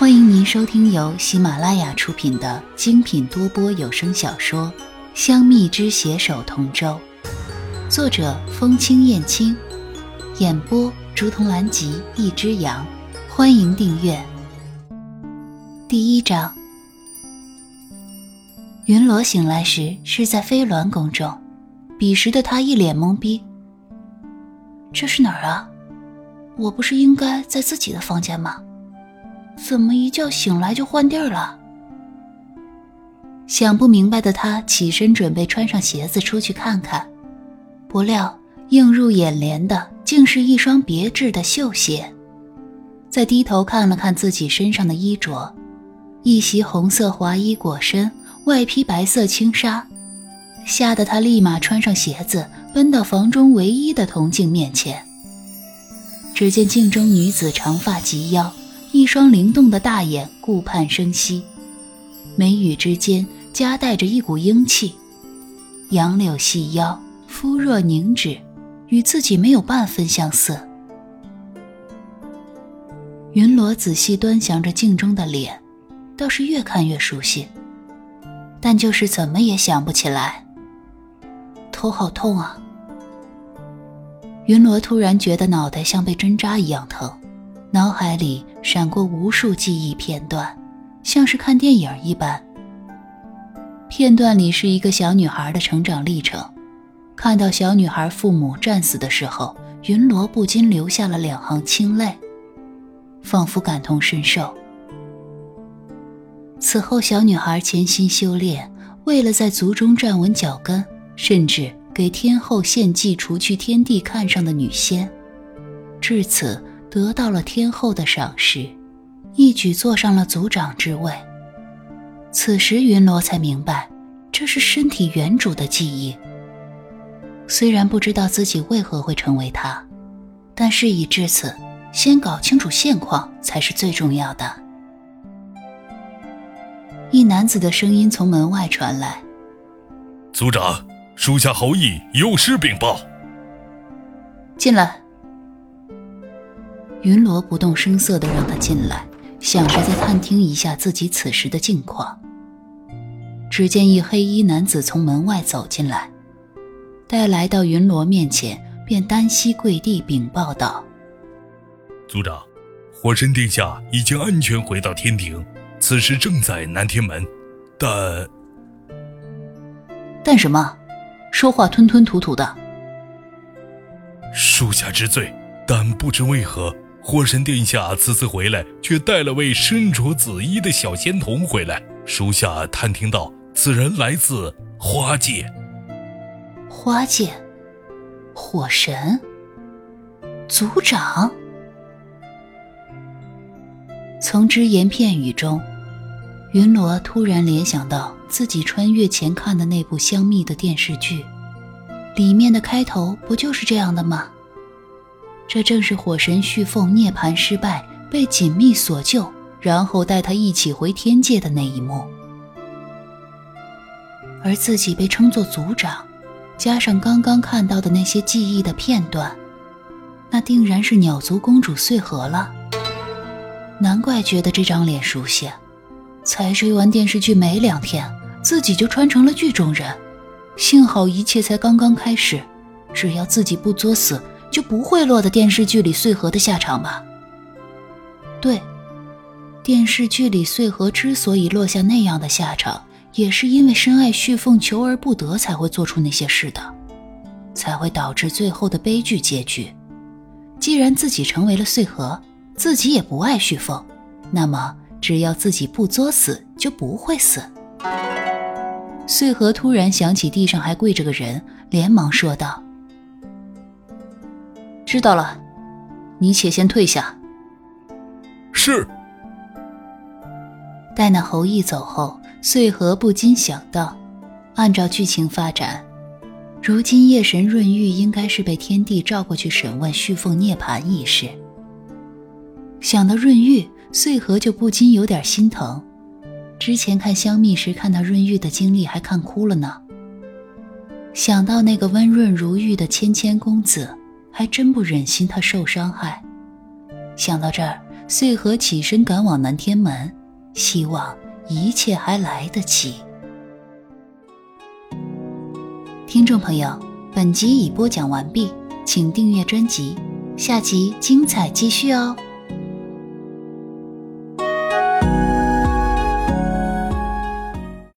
欢迎您收听由喜马拉雅出品的精品多播有声小说《香蜜之携手同舟》，作者风清燕青，演播竹筒兰吉一只羊。欢迎订阅。第一章，云罗醒来时是在飞鸾宫中，彼时的他一脸懵逼。这是哪儿啊？我不是应该在自己的房间吗？怎么一觉醒来就换地儿了？想不明白的他起身准备穿上鞋子出去看看，不料映入眼帘的竟是一双别致的绣鞋。再低头看了看自己身上的衣着，一袭红色华衣裹身，外披白色轻纱，吓得他立马穿上鞋子，奔到房中唯一的铜镜面前。只见镜中女子长发及腰。一双灵动的大眼顾盼生息，眉宇之间夹带着一股英气，杨柳细腰，肤若凝脂，与自己没有半分相似。云罗仔细端详着镜中的脸，倒是越看越熟悉，但就是怎么也想不起来。头好痛啊！云罗突然觉得脑袋像被针扎一样疼。脑海里闪过无数记忆片段，像是看电影一般。片段里是一个小女孩的成长历程，看到小女孩父母战死的时候，云罗不禁流下了两行清泪，仿佛感同身受。此后，小女孩潜心修炼，为了在族中站稳脚跟，甚至给天后献祭，除去天帝看上的女仙，至此。得到了天后的赏识，一举坐上了族长之位。此时云罗才明白，这是身体原主的记忆。虽然不知道自己为何会成为他，但事已至此，先搞清楚现况才是最重要的。一男子的声音从门外传来：“族长，属下侯毅有失禀报。”进来。云罗不动声色地让他进来，想着再探听一下自己此时的境况。只见一黑衣男子从门外走进来，待来到云罗面前，便单膝跪地禀报道：“族长，火神殿下已经安全回到天庭，此时正在南天门，但……但什么？说话吞吞吐吐的。属下知罪，但不知为何。”火神殿下此次回来，却带了位身着紫衣的小仙童回来。属下探听到，此人来自花界。花界，火神，族长。从只言片语中，云罗突然联想到自己穿越前看的那部香蜜的电视剧，里面的开头不就是这样的吗？这正是火神续凤涅槃失败，被紧密锁救，然后带他一起回天界的那一幕。而自己被称作族长，加上刚刚看到的那些记忆的片段，那定然是鸟族公主穗禾了。难怪觉得这张脸熟悉，才追完电视剧没两天，自己就穿成了剧中人。幸好一切才刚刚开始，只要自己不作死。就不会落得电视剧里穗禾的下场吧？对，电视剧里穗禾之所以落下那样的下场，也是因为深爱旭凤，求而不得，才会做出那些事的，才会导致最后的悲剧结局。既然自己成为了穗禾，自己也不爱旭凤，那么只要自己不作死，就不会死。穗禾突然想起地上还跪着个人，连忙说道。知道了，你且先退下。是。待那侯毅走后，穗禾不禁想到，按照剧情发展，如今夜神润玉应该是被天帝召过去审问旭凤涅槃一事。想到润玉，穗禾就不禁有点心疼。之前看香蜜时看到润玉的经历，还看哭了呢。想到那个温润如玉的谦谦公子。还真不忍心他受伤害。想到这儿，穗禾起身赶往南天门，希望一切还来得及。听众朋友，本集已播讲完毕，请订阅专辑，下集精彩继续哦。